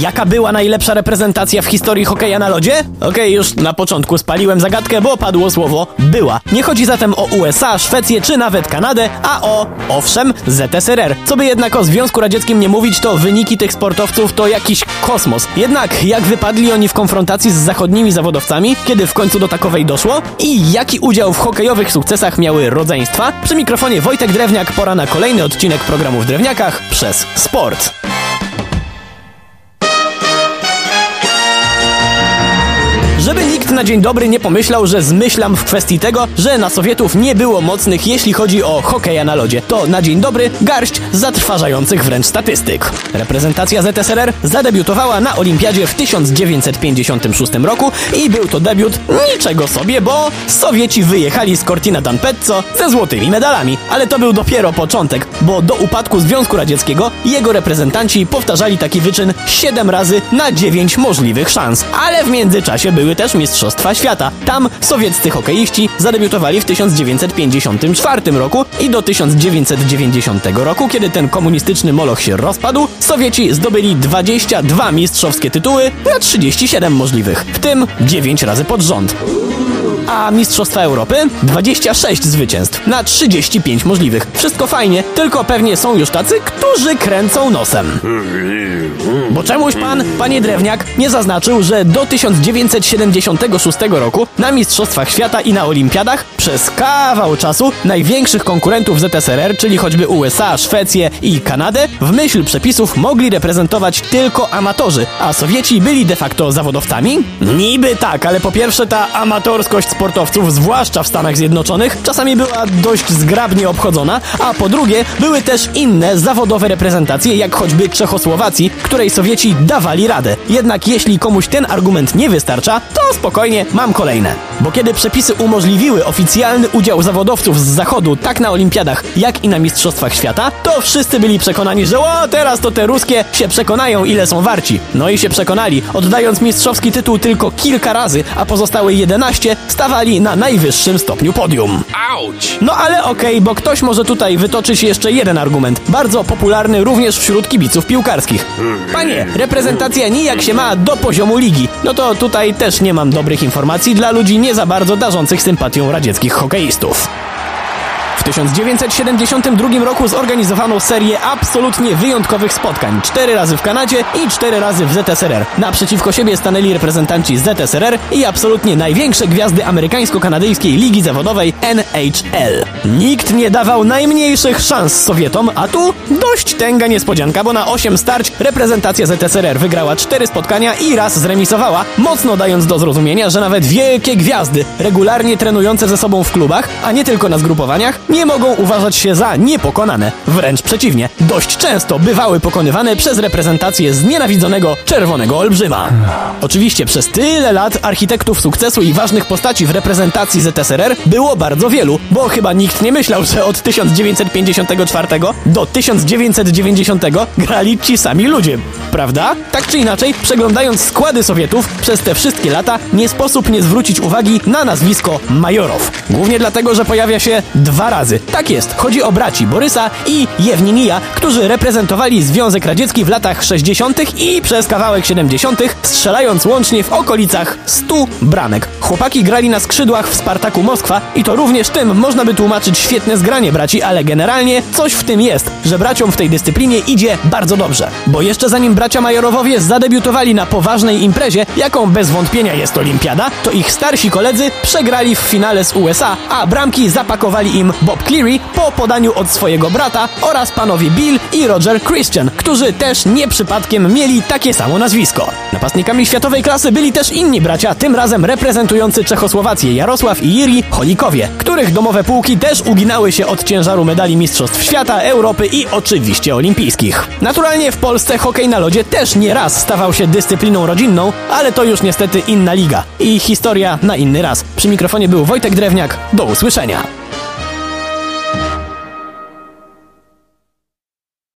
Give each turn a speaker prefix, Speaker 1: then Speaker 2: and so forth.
Speaker 1: Jaka była najlepsza reprezentacja w historii hokeja na lodzie? Okej, już na początku spaliłem zagadkę, bo padło słowo była. Nie chodzi zatem o USA, Szwecję czy nawet Kanadę, a o, owszem, ZSRR. Co by jednak o Związku Radzieckim nie mówić, to wyniki tych sportowców to jakiś kosmos. Jednak jak wypadli oni w konfrontacji z zachodnimi zawodowcami, kiedy w końcu do takowej doszło? I jaki udział w hokejowych sukcesach miały rodzeństwa? Przy mikrofonie Wojtek Drewniak, pora na kolejny odcinek programu w Drewniakach przez sport. Na dzień dobry nie pomyślał, że zmyślam w kwestii tego, że na Sowietów nie było mocnych, jeśli chodzi o hokeja na lodzie. To na dzień dobry garść zatrważających wręcz statystyk. Reprezentacja ZSRR zadebiutowała na Olimpiadzie w 1956 roku i był to debiut niczego sobie, bo Sowieci wyjechali z Cortina d'Ampezzo ze złotymi medalami. Ale to był dopiero początek, bo do upadku Związku Radzieckiego jego reprezentanci powtarzali taki wyczyn 7 razy na 9 możliwych szans. Ale w międzyczasie były też Mistrzostwa Świata. Tam sowieccy hokeiści zadebiutowali w 1954 roku i do 1990 roku, kiedy ten komunistyczny moloch się rozpadł, Sowieci zdobyli 22 mistrzowskie tytuły na 37 możliwych, w tym 9 razy pod rząd a Mistrzostwa Europy 26 zwycięstw na 35 możliwych. Wszystko fajnie, tylko pewnie są już tacy, którzy kręcą nosem. Bo czemuś pan, panie Drewniak, nie zaznaczył, że do 1976 roku na Mistrzostwach Świata i na Olimpiadach przez kawał czasu największych konkurentów ZSRR, czyli choćby USA, Szwecję i Kanadę, w myśl przepisów mogli reprezentować tylko amatorzy, a Sowieci byli de facto zawodowcami? Niby tak, ale po pierwsze ta amatorskość sportowców, zwłaszcza w Stanach Zjednoczonych, czasami była dość zgrabnie obchodzona, a po drugie były też inne zawodowe reprezentacje, jak choćby Czechosłowacji, której Sowieci dawali radę. Jednak jeśli komuś ten argument nie wystarcza, to spokojnie, mam kolejne. Bo kiedy przepisy umożliwiły oficjalny udział zawodowców z zachodu tak na olimpiadach, jak i na mistrzostwach świata, to wszyscy byli przekonani, że o, teraz to te ruskie się przekonają ile są warci. No i się przekonali, oddając mistrzowski tytuł tylko kilka razy, a pozostałe 11 stawali na najwyższym stopniu podium.
Speaker 2: Auć!
Speaker 1: No ale okej, bo ktoś może tutaj wytoczyć jeszcze jeden argument, bardzo popularny również wśród kibiców piłkarskich. Panie, reprezentacja nijak się ma do poziomu ligi. No to tutaj też nie mam dobrych informacji dla ludzi nie za bardzo darzących sympatią radzieckich hokeistów. W 1972 roku zorganizowano serię absolutnie wyjątkowych spotkań. Cztery razy w Kanadzie i cztery razy w ZSRR. Naprzeciwko siebie stanęli reprezentanci ZSRR i absolutnie największe gwiazdy amerykańsko-kanadyjskiej ligi zawodowej NHL. Nikt nie dawał najmniejszych szans Sowietom, a tu dość tęga niespodzianka, bo na 8 starć reprezentacja ZSRR wygrała cztery spotkania i raz zremisowała, mocno dając do zrozumienia, że nawet wielkie gwiazdy, regularnie trenujące ze sobą w klubach, a nie tylko na zgrupowaniach, nie mogą uważać się za niepokonane. Wręcz przeciwnie, dość często bywały pokonywane przez reprezentację znienawidzonego czerwonego olbrzyma. Oczywiście przez tyle lat architektów sukcesu i ważnych postaci w reprezentacji ZSRR było bardzo wielu, bo chyba nikt nie myślał, że od 1954 do 1990 grali ci sami ludzie, prawda? Tak czy inaczej, przeglądając składy Sowietów przez te wszystkie lata, nie sposób nie zwrócić uwagi na nazwisko Majorow. Głównie dlatego, że pojawia się dwa razy. Tak jest, chodzi o braci Borysa i Jewninija, którzy reprezentowali Związek Radziecki w latach 60. i przez kawałek 70., strzelając łącznie w okolicach 100 bramek. Chłopaki grali na skrzydłach w Spartaku Moskwa i to również tym można by tłumaczyć świetne zgranie braci, ale generalnie coś w tym jest, że braciom w tej dyscyplinie idzie bardzo dobrze. Bo jeszcze zanim bracia Majorowowie zadebiutowali na poważnej imprezie, jaką bez wątpienia jest Olimpiada, to ich starsi koledzy przegrali w finale z USA, a bramki zapakowali im Bob Cleary po podaniu od swojego brata oraz panowie Bill i Roger Christian, którzy też nie przypadkiem mieli takie samo nazwisko. Napastnikami światowej klasy byli też inni bracia, tym razem reprezentujący Czechosłowację Jarosław i Jiri Holikowie, których domowe półki też uginały się od ciężaru medali Mistrzostw Świata, Europy i oczywiście olimpijskich. Naturalnie w Polsce hokej na lodzie też nie raz stawał się dyscypliną rodzinną, ale to już niestety inna liga i historia na inny raz. Przy mikrofonie był Wojtek Drewniak. Do usłyszenia.